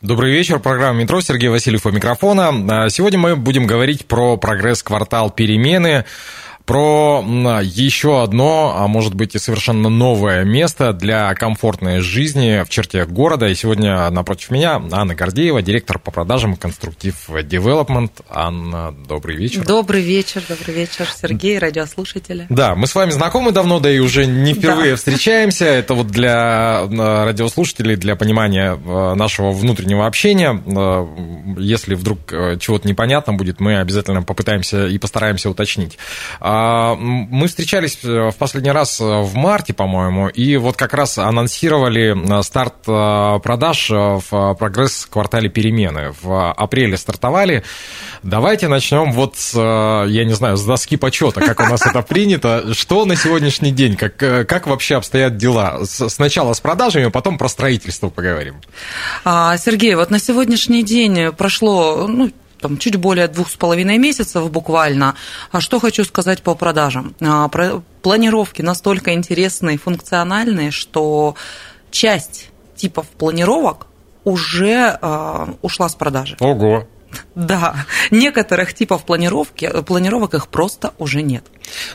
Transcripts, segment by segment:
Добрый вечер, программа «Метро», Сергей Васильев у микрофона. А, Сегодня мы будем говорить про прогресс-квартал перемены, про еще одно, а может быть и совершенно новое место для комфортной жизни в черте города. И сегодня напротив меня Анна Гордеева, директор по продажам Конструктив Development. Анна, добрый вечер. Добрый вечер, добрый вечер, Сергей, радиослушатели. Да, мы с вами знакомы давно, да и уже не впервые Да. встречаемся. Это вот для радиослушателей, для понимания э, нашего внутреннего общения. Э, Если вдруг э, чего-то непонятно будет, мы обязательно попытаемся и постараемся уточнить. А, Мы встречались э, в последний раз э, в марте, по-моему, и вот как раз анонсировали э, старт продаж в прогресс-квартале перемены. В апреле стартовали. Давайте начнем вот с, я не знаю, с доски почета, как у нас это принято. Что на сегодняшний день, как, как вообще обстоят дела? Сначала с продажами, потом про строительство поговорим. А, Сергей, вот на сегодняшний день прошло ну, там, чуть более двух с половиной месяцев буквально. А что хочу сказать по продажам? А, планировки настолько интересные и функциональные, что часть типов планировок уже а, ушла с продажи. Ого. Да, некоторых типов планировки, планировок их просто уже нет.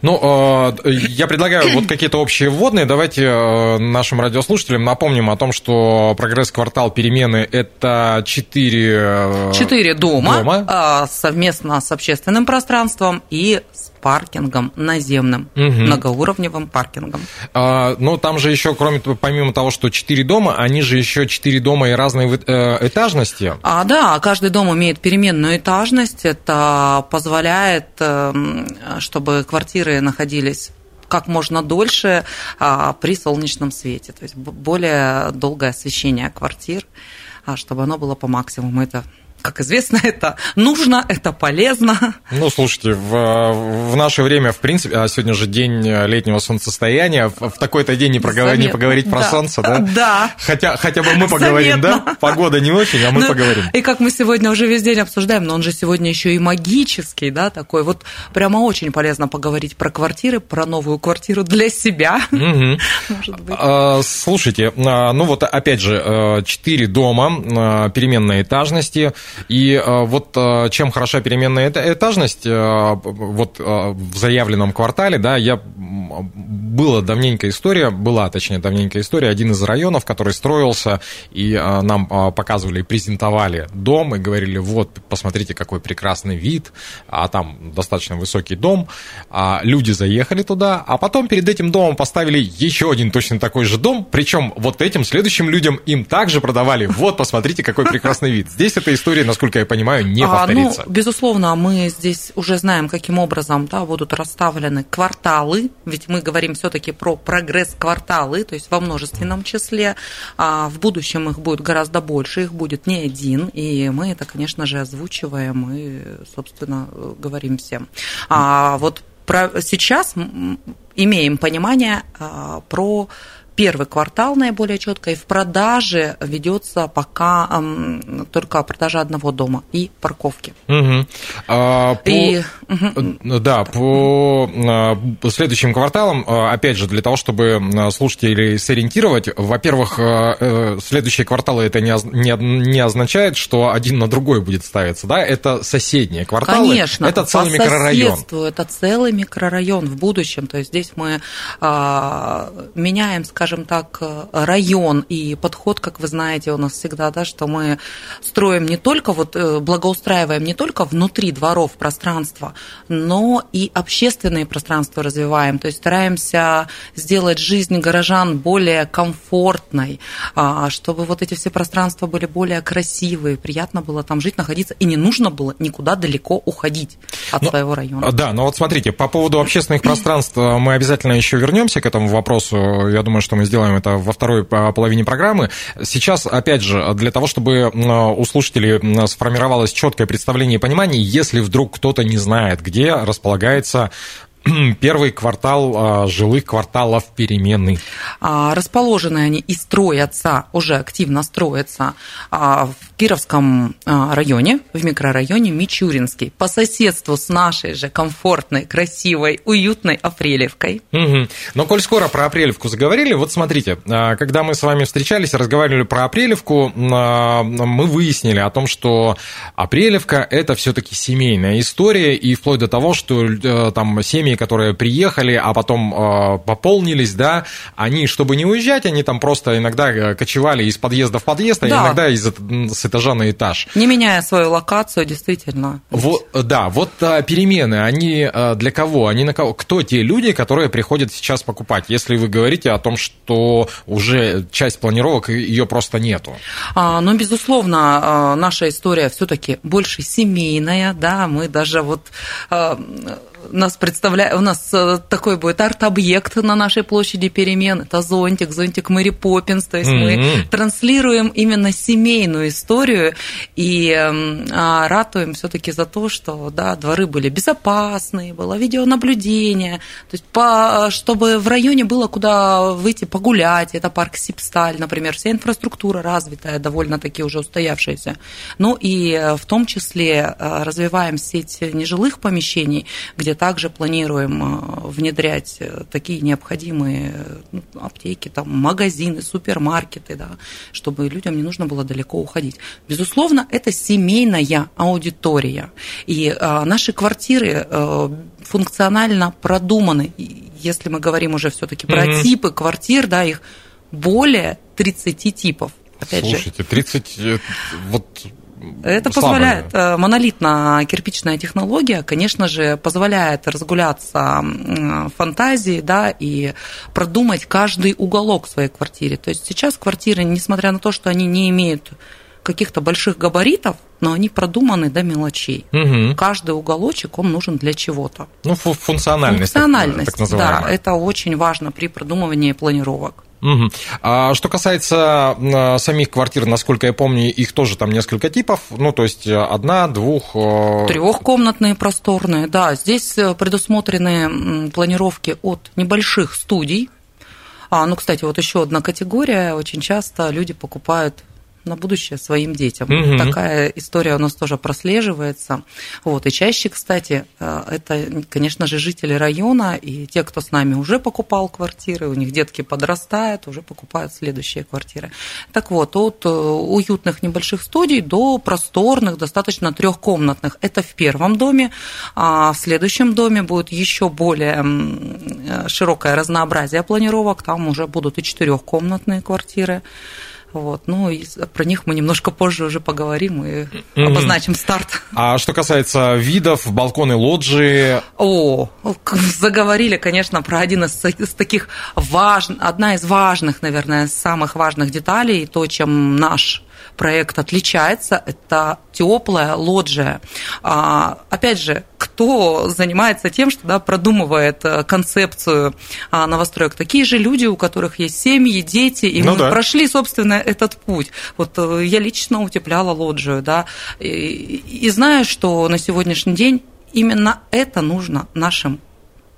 Ну, э, я предлагаю вот какие-то общие вводные. Давайте э, нашим радиослушателям напомним о том, что прогресс-квартал перемены – это четыре... э, Четыре дома, дома. а, совместно с общественным пространством и с паркингом наземным, Мгм. многоуровневым паркингом. А, Ну, там же еще, кроме помимо того, что четыре дома, они же еще четыре дома и э, этажности. А, да, каждый дом имеет переменную этажность. Это позволяет, эм, чтобы квартиры находились как можно дольше а, при солнечном свете. То есть более долгое освещение квартир, а, чтобы оно было по максимуму. Это, как известно, это нужно, это полезно. Ну, слушайте, в, в наше время, в принципе, а сегодня же день летнего солнцестояния, в, в такой-то день не, проговор- не поговорить про Да. солнце, да? Да. Хотя, хотя бы мы поговорим, да? Заметно. Погода не очень, а мы Ну, поговорим. И как мы сегодня уже весь день обсуждаем, но он же сегодня еще и магический, да, такой. Вот прямо очень полезно поговорить про квартиры, про новую квартиру для себя, Мгм. может быть. А, Слушайте, а, ну вот опять же, э, четыре дома а, переменной этажности, и а, вот а, чем хороша переменная эта- этажность, а, вот в заявленном квартале, да, я была давненькая история, была, точнее, давненькая история, один из районов, который строился, и нам показывали и презентовали дом, и говорили, вот, посмотрите, какой прекрасный вид, а там достаточно высокий дом, а люди заехали туда, а потом перед этим домом поставили еще один точно такой же дом, причем вот этим следующим людям им также продавали, вот, посмотрите, какой прекрасный вид. Здесь эта история, насколько я понимаю, не А, повторится. ну, безусловно, мы здесь уже знаем, каким образом да, будут расставлены кварталы, ведь мы говорим все-таки про прогресс-кварталы, то есть во множественном числе. А в будущем их будет гораздо больше, их будет не один, и мы это, конечно же, озвучиваем и, собственно, говорим всем. А вот про- сейчас имеем понимание а, про первый квартал наиболее четко, и в продаже ведется пока м, только продажа одного дома и парковки. Мгм. А, по- И. Э, Да, по э, следующим кварталам, э, опять же, для того, чтобы э, слушателей сориентировать, во-первых, э, э, следующие кварталы это не, не, не означает, что один на другой будет ставиться, да, это соседние кварталы, Конечно, это целый по микрорайон. это целый микрорайон в будущем. То есть здесь мы а, меняем, скажем так, район и подход, как вы знаете, у нас всегда, да, что мы строим не только вот э, благоустраиваем не только внутри дворов пространства, но и общественные пространства развиваем. То есть стараемся сделать жизнь горожан более комфортной, а, чтобы вот эти все пространства были более красивые, приятно было там жить, находиться, и не нужно было никуда далеко уходить от Ну, своего района. Да, но вот смотрите, по поводу общественных пространств э, мы обязательно еще вернемся к этому вопросу. Я думаю, что что мы сделаем это во второй половине программы. Сейчас, опять же, для того, чтобы у слушателей сформировалось четкое представление и понимание, если вдруг кто-то не знает, где располагается первый квартал а, жилых кварталов переменный. А, расположены они и строятся, уже активно строятся а, в Кировском районе, в микрорайоне Мичуринский, по соседству с нашей же комфортной, красивой, уютной Апрелевкой. Угу. Но коль скоро про Апрелевку заговорили, вот смотрите, когда мы с вами встречались, разговаривали про Апрелевку, мы выяснили о том, что Апрелевка – это все-таки семейная история, и вплоть до того, что э, там семьи семьи, которые приехали, а потом э, пополнились, да, они, чтобы не уезжать, они там просто иногда э, кочевали из подъезда в подъезд, а да. иногда из, с этажа на этаж. Не меняя свою локацию, действительно. Вот, да, вот а, перемены, они а, для кого? Они на кого? Кто те люди, которые приходят сейчас покупать? Если вы говорите о том, что уже часть планировок ее просто нету. А, ну, безусловно, а, наша история все-таки больше семейная, да, мы даже вот нас представляет, у нас э, такой будет арт-объект на нашей площади перемен, это зонтик, зонтик Мэри Поппинс, то есть mm-hmm. мы транслируем именно семейную историю и эм, а, ратуем все-таки за то, что да, дворы были безопасные, было видеонаблюдение, то есть по, чтобы в районе было куда выйти погулять, это парк Сипсталь, например, вся инфраструктура развитая, довольно-таки уже устоявшаяся. Ну и э, в том числе э, развиваем сеть нежилых помещений, где также планируем э, внедрять э, такие необходимые ну, аптеки, там, магазины, супермаркеты, да, чтобы людям не нужно было далеко уходить. Безусловно, это семейная аудитория. И а, наши квартиры а, функционально продуманы. Если мы говорим уже все-таки про mm-hmm. типы квартир, да, их более 30 типов. Опять Слушайте, же. 30, вот это позволяет, э, монолитно-кирпичная технология, конечно же, позволяет разгуляться фантазии, да, и продумать каждый уголок своей квартире. То есть сейчас квартиры, несмотря на то, что они не имеют каких-то больших габаритов, но они продуманы до мелочей. Угу. Каждый уголочек, он нужен для чего-то. Ну, функциональность. Функциональность, так, так да, это очень важно при продумывании планировок. Угу. А что касается а, самих квартир, насколько я помню, их тоже там несколько типов. Ну, то есть одна, двух. Э, Трехкомнатные, просторные, да. Здесь э, предусмотрены планировки от небольших студий. А, ну, кстати, вот еще одна категория. Очень часто люди покупают на будущее своим детям. Угу. Такая история у нас тоже прослеживается. Вот. И чаще, кстати, э, это, конечно же, жители района и те, кто с нами уже покупал квартиры, у них детки подрастают, уже покупают следующие квартиры. Так вот, от э, уютных небольших студий до просторных, достаточно трехкомнатных. Это в первом доме, а в следующем доме будет еще более э, широкое разнообразие планировок, там уже будут и четырехкомнатные квартиры. Вот. Ну, и про них мы немножко позже уже поговорим и mm-hmm. обозначим старт. А что касается видов, балконы, лоджии? О, заговорили, конечно, про один из, из таких важных, одна из важных, наверное, самых важных деталей, то, чем наш проект отличается, это теплая лоджия. А, опять же, кто занимается тем, что да, продумывает э, концепцию а, новостроек? Такие же люди, у которых есть семьи, дети, и ну, мы да. прошли, собственно, этот путь. Вот э, я лично утепляла лоджию, да, и, и знаю, что на сегодняшний день именно это нужно нашим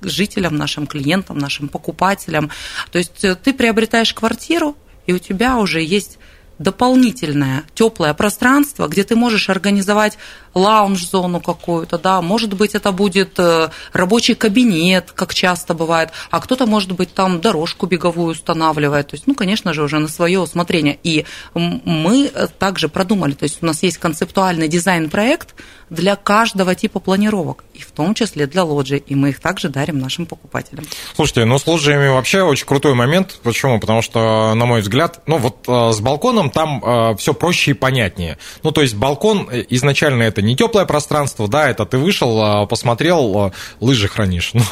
жителям, нашим клиентам, нашим покупателям. То есть э, ты приобретаешь квартиру, и у тебя уже есть дополнительное теплое пространство, где ты можешь организовать лаунж-зону какую-то, да, может быть, это будет э, рабочий кабинет, как часто бывает, а кто-то, может быть, там дорожку беговую устанавливает, то есть, ну, конечно же, уже на свое усмотрение. И мы также продумали, то есть у нас есть концептуальный дизайн-проект для каждого типа планировок, и в том числе для лоджий, и мы их также дарим нашим покупателям. Слушайте, ну, с лоджиями вообще очень крутой момент, почему? Потому что, на мой взгляд, ну, вот э, с балконом там э, все проще и понятнее. Ну, то есть балкон изначально это не теплое пространство, да, это ты вышел, посмотрел, лыжи хранишь, ну,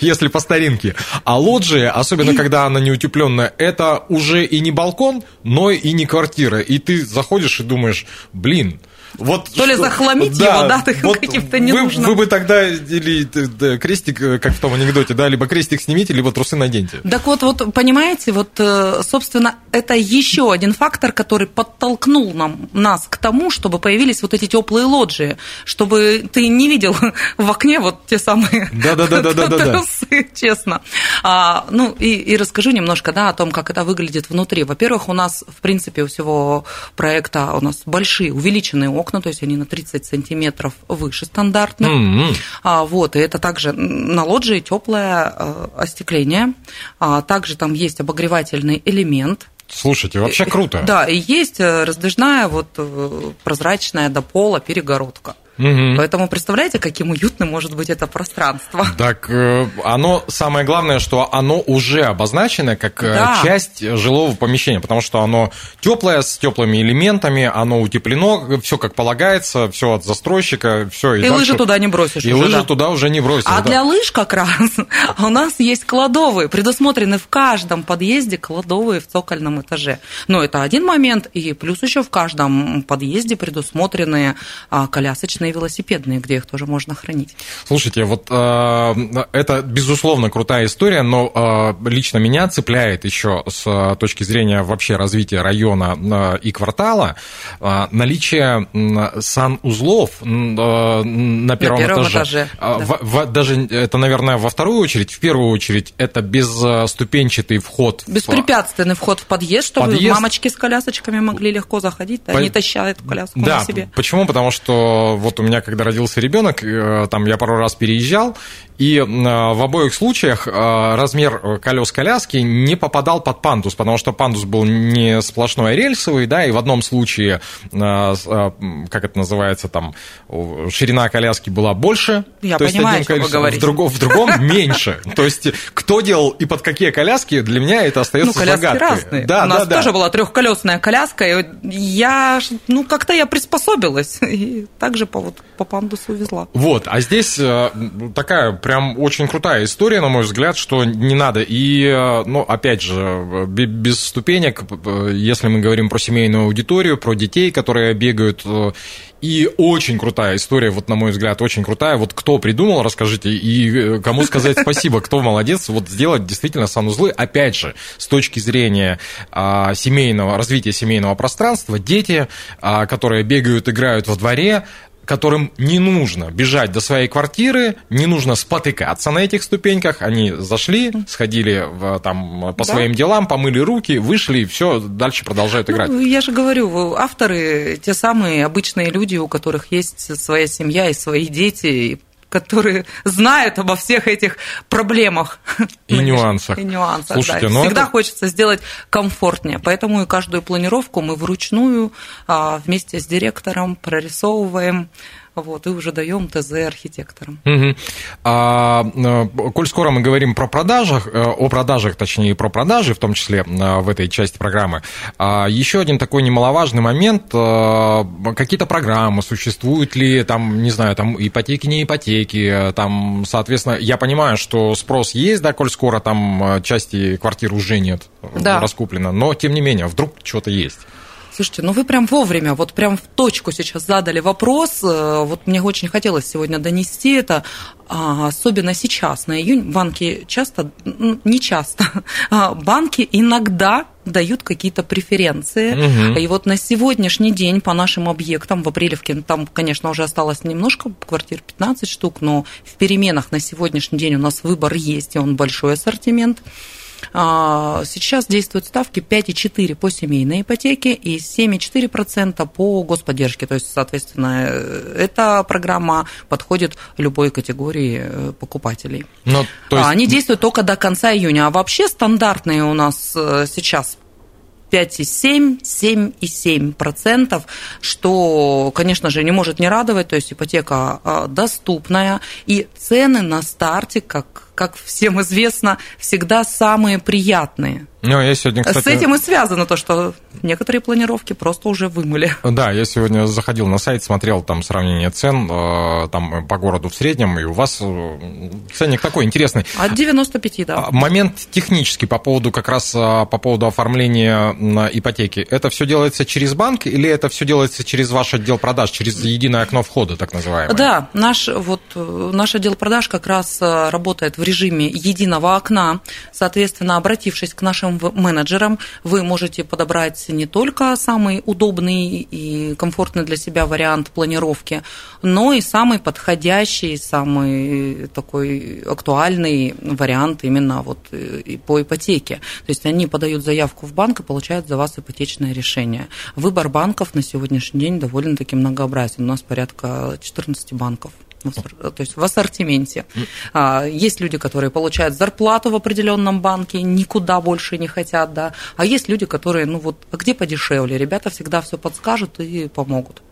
если по старинке. А лоджия, особенно когда она не утепленная, это уже и не балкон, но и не квартира. И ты заходишь и думаешь, блин, Вот То ли что- захламить его, да, так вот каким-то вы, ненужным. вы бы тогда или т- т- крестик, э, как в том анекдоте, да, либо крестик снимите, либо трусы наденьте. Так вот, вот, понимаете, вот, э, собственно, это еще один фактор, который подтолкнул нам, нас к тому, чтобы появились вот эти теплые лоджии, чтобы ты не видел в окне вот те самые Да-да-да-да-да-да. трусы, честно. А, ну, и, и расскажу немножко, да, о том, как это выглядит внутри. Во-первых, у нас, в принципе, у всего проекта у нас большие увеличенные окна, то есть они на 30 сантиметров выше стандартных. М-м. А, вот, и это также на лоджии теплое э, остекление. А, также там есть обогревательный элемент. Слушайте, вообще круто. Да, и есть э, раздвижная, вот э, прозрачная до пола перегородка. Мгм. Поэтому представляете, каким уютным может быть это пространство. Так, э, оно, самое главное, что оно уже обозначено как э, Да. часть жилого помещения, потому что оно теплое, с теплыми элементами, оно утеплено, все как полагается, все от застройщика, все. И лыжи туда не бросишь И уже, лыжи да. туда уже не бросишь. А да. для лыж как раз у нас есть кладовые, предусмотрены в каждом подъезде кладовые в цокольном этаже. Но это один момент, и плюс еще в каждом подъезде предусмотрены колясочные велосипедные, где их тоже можно хранить. Слушайте, вот э, это безусловно крутая история, но э, лично меня цепляет еще с э, точки зрения вообще развития района э, и квартала э, наличие санузлов э, на первом, первом этаже. этаже, А, да. в- в- даже это, наверное, во вторую очередь, в первую очередь, это безступенчатый вход. в- Беспрепятственный вход в подъезд, чтобы Подъезд. мамочки с колясочками могли легко заходить, да, По- не таща эту коляску Да, на себе. почему? Потому что вот у меня, когда родился ребенок, э, там я пару раз переезжал, и э, в обоих случаях э, размер колес коляски не попадал под пандус, потому что пандус был не сплошной, а рельсовый, да, и в одном случае, как это называется, там, ширина коляски была больше. Я то есть понимаю, одним о чем вы. В другом, в другом меньше. То есть кто делал и под какие коляски, для меня это остается Ну, коляски загадкой. разные. Да, У нас да, тоже была трехколесная коляска, и я, ну, как-то я приспособилась, и также по, вот, по пандусу везла. Вот, а здесь э, такая прям очень крутая история, на мой взгляд, что не надо. И, э, ну, опять же, бе- без ступенек, если мы говорим про семейную аудиторию, про детей, которые бегают, э, и очень крутая история, вот на мой взгляд, очень крутая. Вот кто придумал, расскажите, и кому сказать спасибо, кто молодец, вот сделать действительно санузлы, опять же, с точки зрения а, семейного, развития семейного пространства, дети, а, которые бегают, играют во дворе, которым не нужно бежать до своей квартиры, не нужно спотыкаться на этих ступеньках. Они зашли, сходили в, там, по Да. своим делам, помыли руки, вышли, и все, дальше продолжают играть. Ну, я же говорю, авторы те самые обычные люди, у которых есть своя семья и свои дети, и которые знают обо всех этих проблемах. И нюансах. И нюансах, Слушайте, да. ну Всегда это- хочется сделать комфортнее. Поэтому и каждую планировку мы вручную а, вместе с директором прорисовываем вот, и уже даем ТЗ архитекторам. Мгм. А, э, коль скоро мы говорим про продажах, э, о продажах, точнее, про продажи, в том числе э, в этой части программы, а, еще один такой немаловажный момент, какие-то программы существуют ли, там, не знаю, там ипотеки, не ипотеки, там, соответственно, я понимаю, что спрос есть, да, коль скоро там части квартир уже нет Да. раскуплено, но, тем не менее, вдруг что-то есть. Слушайте, ну вы прям вовремя, вот прям в точку сейчас задали вопрос. Э, Вот мне очень хотелось сегодня донести это, а, особенно сейчас, на июнь. Банки часто, ну, не часто, а, банки иногда дают какие-то преференции. Мгм. И вот на сегодняшний день по нашим объектам в Апрелевке, ну, там, конечно, уже осталось немножко, квартир 15 штук, но в переменах на сегодняшний день у нас выбор есть, и он большой ассортимент. А, Сейчас действуют ставки 5,4 по семейной ипотеке и 7,4% по господдержке. То есть, соответственно, э, эта программа подходит любой категории э, покупателей. Ну, то есть- А Они действуют только до конца июня. А вообще стандартные у нас э, сейчас 5,7, 7,7%, что, конечно же, не может не радовать, то есть ипотека а, доступная, и цены на старте, как как всем известно, всегда самые приятные. Ну, я сегодня, кстати... С этим и связано то, что некоторые планировки просто уже вымыли. Да, я сегодня заходил на сайт, смотрел там сравнение цен э, там по городу в среднем, и у вас э, ценник такой интересный. От 95, да. А, момент технический по поводу как раз э, по поводу оформления ипотеки. Это все делается через банк или это все делается через ваш отдел продаж, через единое окно входа, так называемое? Да, наш, вот, наш отдел продаж как раз работает в режиме единого окна. Соответственно, обратившись к нашим менеджерам вы можете подобрать не только самый удобный и комфортный для себя вариант планировки, но и самый подходящий, самый такой актуальный вариант именно вот э, по ипотеке. То есть они подают заявку в банк и получают за вас ипотечное решение. Выбор банков на сегодняшний день довольно-таки многообразен. У нас порядка 14 банков то есть в ассортименте. А, есть люди, которые получают зарплату в определенном банке, никуда больше не хотят, да. А есть люди, которые, ну вот, а где подешевле? Ребята всегда все подскажут и помогут.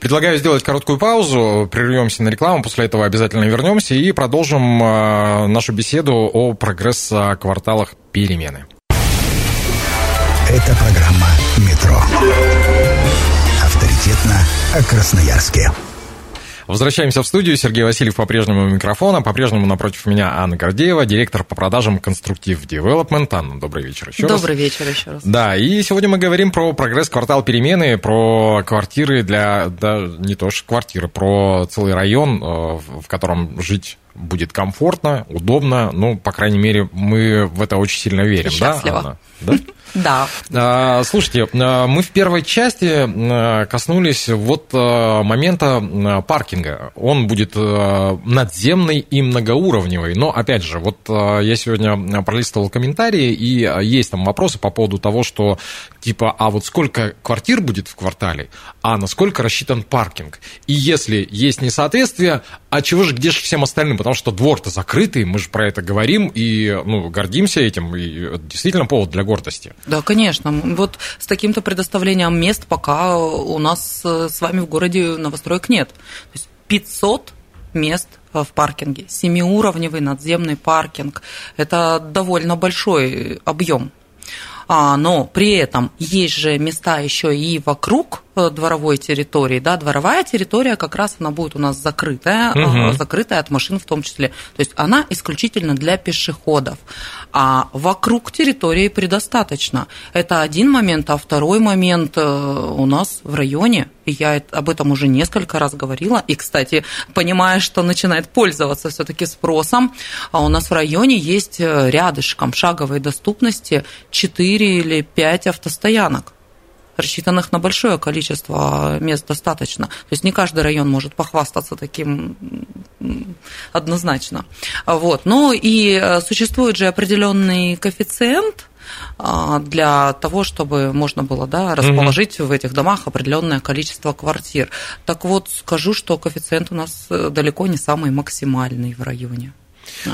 Предлагаю сделать короткую паузу, прервемся на рекламу, после этого обязательно вернемся и продолжим а, нашу беседу о прогресс-кварталах перемены. Это программа «Метро». Авторитетно о Красноярске. Возвращаемся в студию. Сергей Васильев по-прежнему у микрофона. По-прежнему напротив меня Анна Гордеева, директор по продажам Конструктив Development. Анна, добрый вечер еще Добрый раз. вечер еще раз. Да, и сегодня мы говорим про прогресс-квартал перемены, про квартиры для, да, не то что квартиры, про целый район, э, в котором жить будет комфортно, удобно. Ну, по крайней мере, мы в это очень сильно верим, да, Анна? Да. Да. А, слушайте, а, мы в первой части а, коснулись вот момента паркинга. Он будет надземный и многоуровневый. Но, опять же, вот я сегодня пролистывал комментарии, и есть там вопросы по поводу того, что типа, а вот сколько квартир будет в квартале, а на сколько рассчитан паркинг? И если есть несоответствие, а чего же, где же всем остальным? Потому что двор-то закрытый, мы же про это говорим и ну, гордимся этим, и это действительно повод для гордости. Да, конечно. Вот с таким-то предоставлением мест пока у нас э, с вами в городе новостроек нет. То есть 500 мест в паркинге, семиуровневый надземный паркинг. Это довольно большой объем. А, но при этом есть же места еще и вокруг Э, дворовой территории, да, дворовая территория как раз она будет у нас закрытая, угу. закрытая от машин в том числе. То есть она исключительно для пешеходов. А вокруг территории предостаточно. Это один момент, а второй момент э, у нас в районе, и я об этом уже несколько раз говорила, и, кстати, понимая, что начинает пользоваться все-таки спросом, а у нас в районе есть рядышком шаговой доступности 4 или 5 автостоянок рассчитанных на большое количество мест достаточно. То есть не каждый район может похвастаться таким однозначно. Вот. Но и э, существует же определенный коэффициент, а, для того, чтобы можно было да, расположить mm-hmm. в этих домах определенное количество квартир. Так вот, скажу, что коэффициент у нас э, далеко не самый максимальный в районе.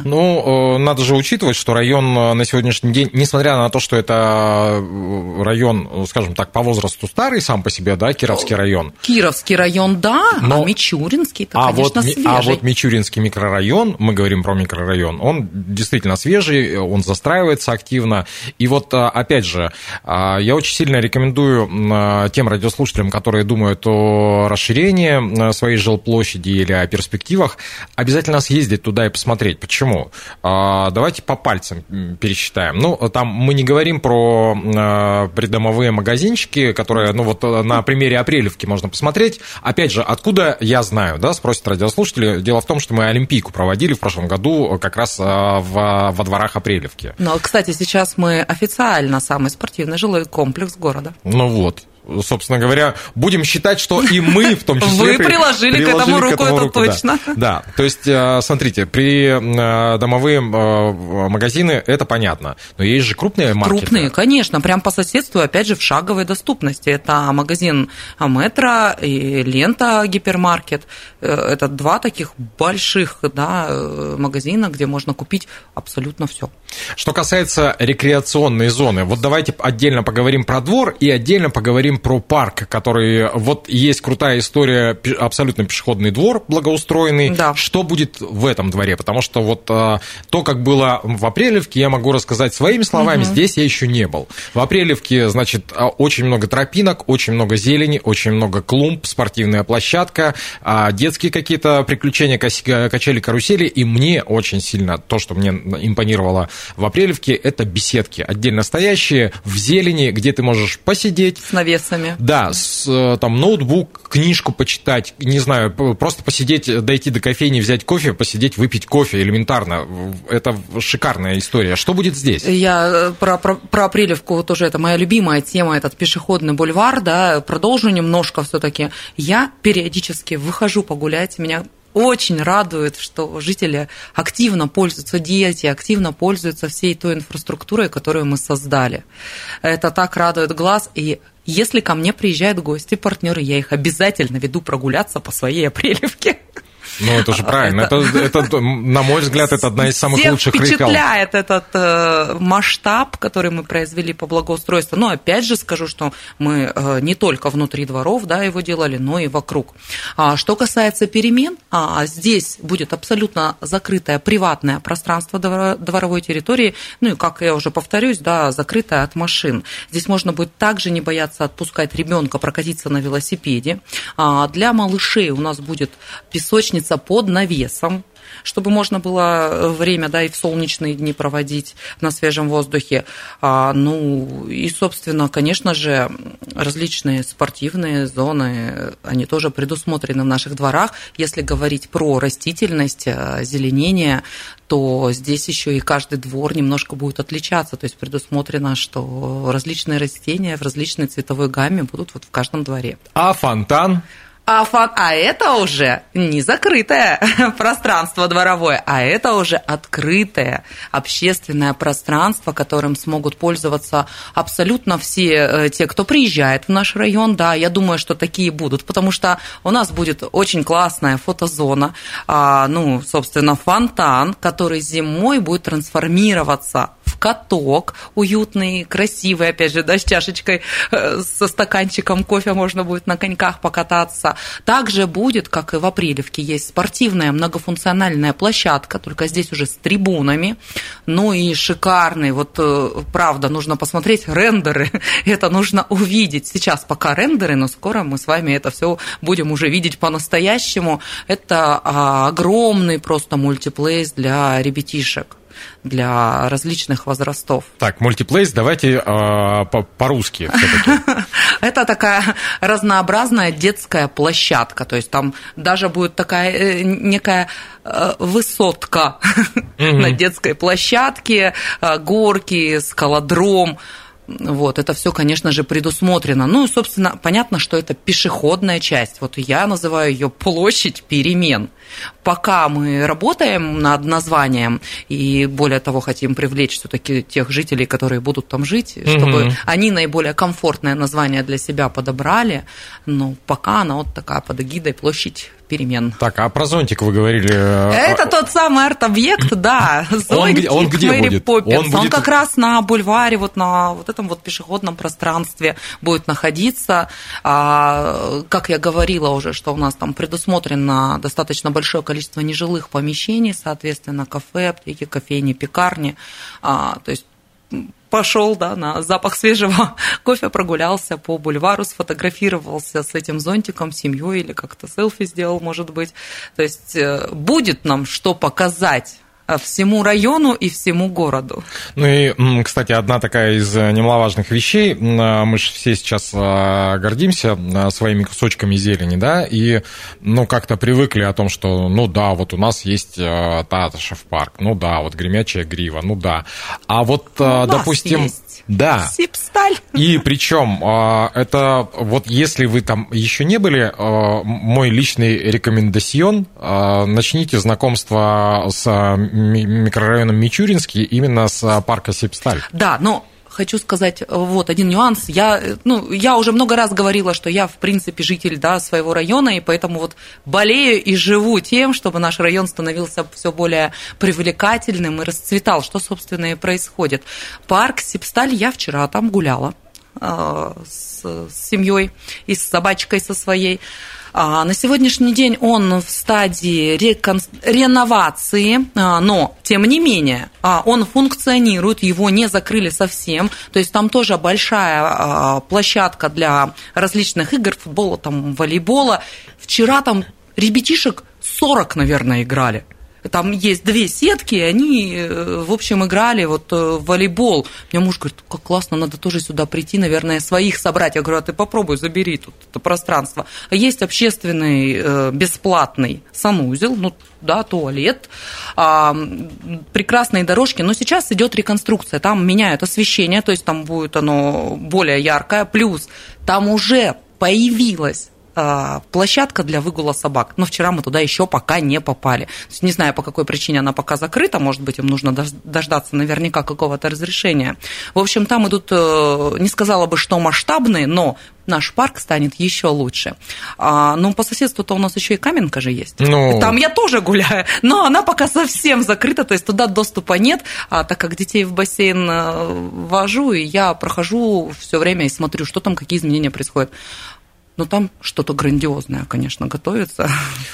Ну, э, надо же учитывать, что район э, на сегодняшний день, несмотря на то, что это э, район, скажем так, по возрасту старый сам по себе, да, Кировский район. Кировский район, да, а Но... а Мичуринский, а конечно, вот, свежий. А вот Мичуринский микрорайон, мы говорим про микрорайон, он действительно свежий, он застраивается активно. И вот, опять же, я очень сильно рекомендую тем радиослушателям, которые думают о расширении своей жилплощади или о перспективах, обязательно съездить туда и посмотреть Почему? А, давайте по пальцам пересчитаем. Ну, там мы не говорим про а, придомовые магазинчики, которые, ну, вот э, на примере Апрелевки можно посмотреть. Опять же, откуда я знаю, да, спросят радиослушатели. Дело в том, что мы Олимпийку проводили в прошлом году как раз а, в, во дворах Апрелевки. Ну, кстати, сейчас мы официально самый спортивный жилой комплекс города. Ну вот, собственно говоря, будем считать, что и мы в том числе... Вы приложили, к этому руку, к этому это точно. Да. да, то есть, э, смотрите, при э, домовые э, магазины это понятно, но есть же крупные маркеты. Крупные, конечно, прям по соседству, опять же, в шаговой доступности. Это магазин Метро и Лента гипермаркет. Это два таких больших да, магазина, где можно купить абсолютно все. Что касается рекреационной зоны, вот давайте отдельно поговорим про двор и отдельно поговорим поговорим про парк, который... Вот есть крутая история, абсолютно пешеходный двор благоустроенный. Да. Что будет в этом дворе? Потому что вот то, как было в Апрелевке, я могу рассказать своими словами, угу. здесь я еще не был. В Апрелевке, значит, очень много тропинок, очень много зелени, очень много клумб, спортивная площадка, детские какие-то приключения, качели, карусели, и мне очень сильно то, что мне импонировало в Апрелевке, это беседки, отдельно стоящие, в зелени, где ты можешь посидеть. С навесами. Да, с, э, там ноутбук, книжку почитать, не знаю, просто посидеть, дойти до кофейни, взять кофе, посидеть, выпить кофе элементарно. Это шикарная история. Что будет здесь? Я э, про, про, про Апрелевку тоже, это моя любимая тема, этот пешеходный бульвар, да, продолжу немножко все таки Я периодически выхожу погулять, меня очень радует, что жители активно пользуются, дети активно пользуются всей той инфраструктурой, которую мы создали. Это так радует глаз, и если ко мне приезжают гости, партнеры, я их обязательно веду прогуляться по своей Апрелевке. Ну, это же правильно. Это, это, это на мой взгляд, это одна из самых Всех лучших впечатляет этот э, масштаб, который мы произвели по благоустройству. Но опять же скажу, что мы э, не только внутри дворов да, его делали, но и вокруг. А, что касается перемен, а, здесь будет абсолютно закрытое приватное пространство дворовой территории, ну и, как я уже повторюсь, да, закрытое от машин. Здесь можно будет также не бояться отпускать ребенка прокатиться на велосипеде. А, для малышей у нас будет песочница находиться под навесом, чтобы можно было э, время, да, и в солнечные дни проводить на свежем воздухе. А, ну, и, собственно, конечно же, различные спортивные зоны, они тоже предусмотрены в наших дворах. Если говорить про растительность, э, зеленение, то здесь еще и каждый двор немножко будет отличаться. То есть предусмотрено, что различные растения в различной цветовой гамме будут вот в каждом дворе. А фонтан? А, фан... а это уже не закрытое пространство дворовое, а это уже открытое общественное пространство, которым смогут пользоваться абсолютно все э, те, кто приезжает в наш район. Да, я думаю, что такие будут, потому что у нас будет очень классная фотозона, а, ну, собственно, фонтан, который зимой будет трансформироваться каток уютный, красивый, опять же, да, с чашечкой, э, со стаканчиком кофе можно будет на коньках покататься. Также будет, как и в Апрелевке, есть спортивная многофункциональная площадка, только здесь уже с трибунами, ну и шикарный, вот э, правда, нужно посмотреть рендеры, это нужно увидеть. Сейчас пока рендеры, но скоро мы с вами это все будем уже видеть по-настоящему. Это а, огромный просто мультиплейс для ребятишек для различных возрастов. Так, мультиплейс, давайте э, по-русски Это такая разнообразная детская площадка, то есть там даже будет такая э, некая э, высотка на детской площадке, э, горки, скалодром, вот, это все, конечно же, предусмотрено. Ну собственно, понятно, что это пешеходная часть. Вот я называю ее площадь перемен. Пока мы работаем над названием и, более того, хотим привлечь все-таки тех жителей, которые будут там жить, чтобы угу. они наиболее комфортное название для себя подобрали, но пока она вот такая под эгидой площадь перемен. Так, а про зонтик вы говорили? Э, Это а... тот самый арт-объект, да, зонтик он, он где Мэри будет? Поппинс. Он, будет... он как раз на бульваре, вот на вот этом вот пешеходном пространстве будет находиться. А, как я говорила уже, что у нас там предусмотрено достаточно большое количество нежилых помещений, соответственно, кафе, аптеки, кофейни, пекарни. А, то есть пошел да, на запах свежего кофе, прогулялся по бульвару, сфотографировался с этим зонтиком, семьей или как-то селфи сделал, может быть. То есть э, будет нам что показать всему району и всему городу. Ну и, кстати, одна такая из э, немаловажных вещей, э, мы же все сейчас гордимся своими кусочками зелени, да, и, ну, как-то привыкли о том, что, ну да, вот у нас есть Татышев парк, ну да, вот Гремячая грива, ну да. А вот, у допустим... Да. Сипсталь. И причем а, это вот если вы там еще не были, а, мой личный рекомендацион, а, начните знакомство с микрорайоном Мичуринский именно с парка Сипсталь. Да, но хочу сказать вот один нюанс. Я, ну, я уже много раз говорила, что я, в принципе, житель да, своего района, и поэтому вот болею и живу тем, чтобы наш район становился все более привлекательным и расцветал, что, собственно, и происходит. Парк Сипсталь, я вчера там гуляла э, с, с семьей и с собачкой со своей. А, на сегодняшний день он в стадии рекон... реновации, а, но, тем не менее, а, он функционирует, его не закрыли совсем. То есть там тоже большая площадка для различных игр, футбола, там, волейбола. Вчера там ребятишек 40, наверное, играли там есть две сетки, и они, э, в общем, играли вот э, в волейбол. Мне муж говорит, как классно, надо тоже сюда прийти, наверное, своих собрать. Я говорю, а ты попробуй, забери тут это пространство. А есть общественный э, бесплатный санузел, ну, да, туалет, а, прекрасные дорожки, но сейчас идет реконструкция, там меняют освещение, то есть там будет оно более яркое, плюс там уже появилась а, площадка для выгула собак. Но вчера мы туда еще пока не попали. не знаю, по какой причине она пока закрыта. Может быть, им нужно дождаться наверняка какого-то разрешения. В общем, там идут, э, не сказала бы, что масштабные, но наш парк станет еще лучше. А, ну, по соседству-то у нас еще и Каменка же есть. Ну... Там я тоже гуляю, но она пока совсем закрыта, то есть туда доступа нет, а, так как детей в бассейн э, вожу, и я прохожу все время и смотрю, что там, какие изменения происходят. Но там что-то грандиозное, конечно, готовится.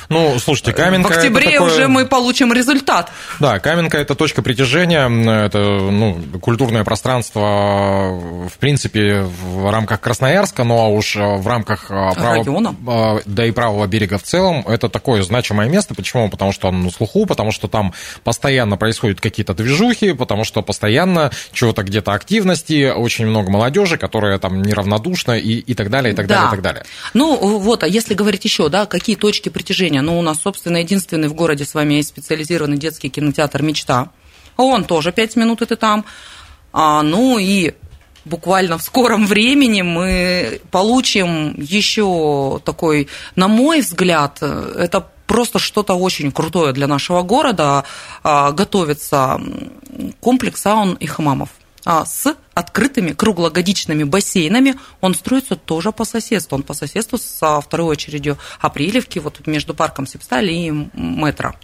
Ну, слушайте, Каменка... В октябре такое... уже мы получим результат. Да, Каменка – это точка притяжения, это ну, культурное пространство, в принципе, в рамках Красноярска, ну а уж в рамках а, права... А, да и правого берега в целом, это такое значимое место. Почему? Потому что оно на слуху, потому что там постоянно происходят какие-то движухи, потому что постоянно чего-то где-то активности, очень много молодежи, которая там неравнодушна и, и так далее, и так да. далее, и так далее. Ну, вот, а если говорить еще, да, какие точки притяжения? Ну, у нас, собственно, единственный в городе с вами есть специализированный детский кинотеатр «Мечта». Он тоже пять минут это там. А, ну и буквально в скором времени мы получим еще такой, на мой взгляд, это просто что-то очень крутое для нашего города. А, готовится комплекс саун и хамамов. А, с открытыми круглогодичными бассейнами. Он строится тоже по соседству. Он по соседству со второй очередью Апрелевки, вот между парком Сепстали и Метро.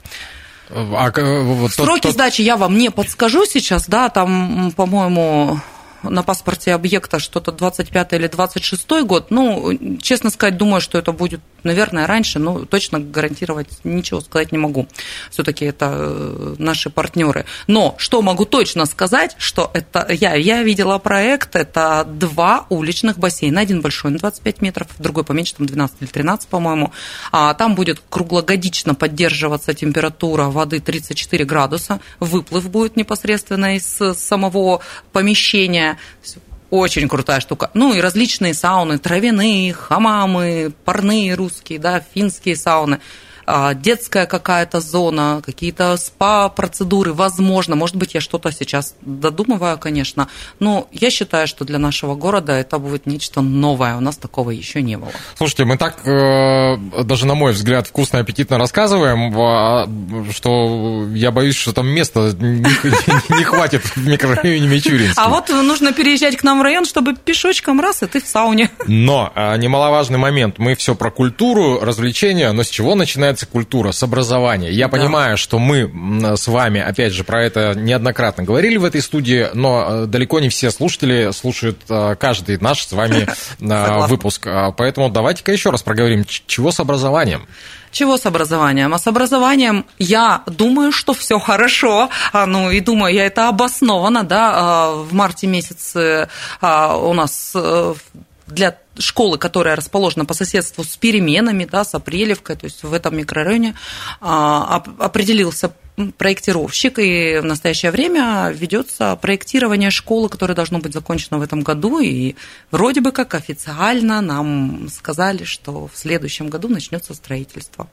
А, вот Сроки тот, сдачи я вам не подскажу сейчас, да, там, по-моему, на паспорте объекта что-то 25 или 26 год. Ну, честно сказать, думаю, что это будет, наверное, раньше, но точно гарантировать ничего сказать не могу. Все-таки это э, наши партнеры. Но что могу точно сказать, что это я, я видела проект, это два уличных бассейна, один большой на 25 метров, другой поменьше, там 12 или 13, по-моему. А там будет круглогодично поддерживаться температура воды 34 градуса, выплыв будет непосредственно из самого помещения, очень крутая штука. Ну и различные сауны, травяные, хамамы, парные русские, да, финские сауны. А, детская какая-то зона, какие-то спа-процедуры, возможно. Может быть, я что-то сейчас додумываю, конечно, но я считаю, что для нашего города это будет нечто новое. У нас такого еще не было. Слушайте, мы так, э, даже на мой взгляд, вкусно и аппетитно рассказываем, а, что я боюсь, что там места не хватит в микрорайоне Мичуринский. А вот нужно переезжать к нам в район, чтобы пешочком раз, и ты в сауне. Но а, немаловажный момент. Мы все про культуру, развлечения, но с чего начинается начинается культура с образования. Я да. понимаю, что мы с вами, опять же, про это неоднократно говорили в этой студии, но э, далеко не все слушатели слушают э, каждый наш с вами э, выпуск. А, поэтому давайте-ка еще раз проговорим, чего с образованием. Чего с образованием? А с образованием я думаю, что все хорошо. А, ну и думаю, я это обосновано, да. А, в марте месяце у нас для школы, которая расположена по соседству с переменами, да, с Апрелевкой, то есть в этом микрорайоне, а, определился проектировщик, и в настоящее время ведется проектирование школы, которая должно быть закончено в этом году, и вроде бы как официально нам сказали, что в следующем году начнется строительство.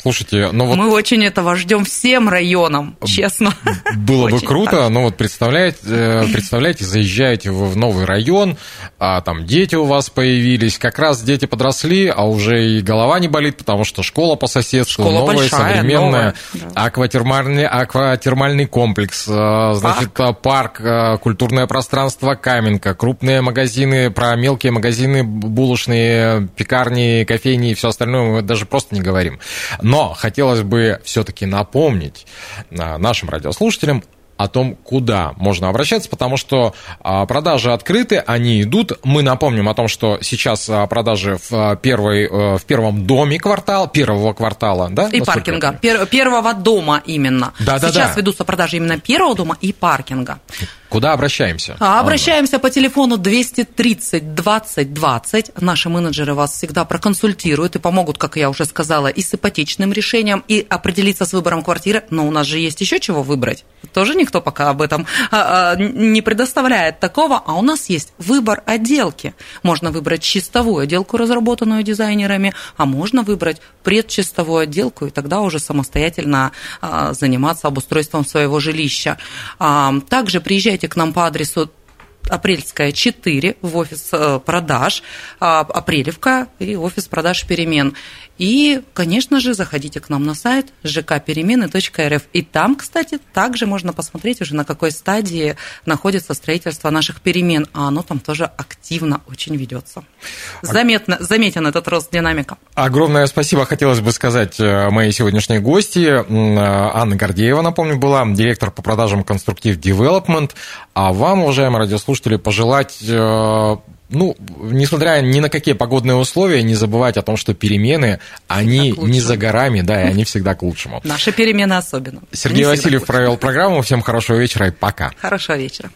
Слушайте, ну вот... Мы очень этого ждем всем районам, честно. Было бы круто, но вот представляете, э, представляете, заезжаете вы в новый район, а там дети у вас появились, как раз дети подросли, а уже и голова не болит, потому что школа по соседству, школа новая, большая, современная, новая, да. акватермальная акватермальный, акватермальный комплекс, э, значит, парк. парк, э, культурное пространство Каменка, крупные магазины, про мелкие магазины, булочные, пекарни, кофейни и все остальное мы даже просто не говорим. Но хотелось бы все-таки напомнить э, нашим радиослушателям о том, куда можно обращаться, потому что а, продажи открыты, они идут. Мы напомним о том, что сейчас а, продажи в, а, первой, э, в первом доме квартала, первого квартала, да? И паркинга. Пер, первого дома именно. Да, да, сейчас да. ведутся продажи именно первого дома и паркинга. Куда обращаемся? А, обращаемся по телефону 230 20 20. Наши менеджеры вас всегда проконсультируют и помогут, как я уже сказала, и с ипотечным решением, и определиться с выбором квартиры. Но у нас же есть еще чего выбрать. Тоже никто пока об этом а, а, не предоставляет такого. А у нас есть выбор отделки. Можно выбрать чистовую отделку, разработанную дизайнерами, а можно выбрать предчистовую отделку, и тогда уже самостоятельно а, заниматься обустройством своего жилища. Также приезжайте к нам по адресу Апрельская 4 в офис э, продаж, а, Апрелевка и офис продаж перемен. И, конечно же, заходите к нам на сайт жкперемены.рф. И там, кстати, также можно посмотреть уже, на какой стадии находится строительство наших перемен. А оно там тоже активно очень ведется. Заметно, заметен этот рост динамика. Огромное спасибо хотелось бы сказать э, моей сегодняшней гости. Анна Гордеева, напомню, была директор по продажам Конструктив Development. А вам, уважаемые радиослушатели, пожелать э, ну, несмотря ни на какие погодные условия, не забывать о том, что перемены, они не за горами, да, и они всегда к лучшему. Наши перемены особенно. Сергей они Васильев провел программу. Всем хорошего вечера и пока. Хорошего вечера.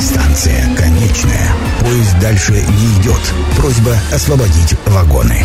Станция конечная. Поезд дальше не идет. Просьба освободить вагоны.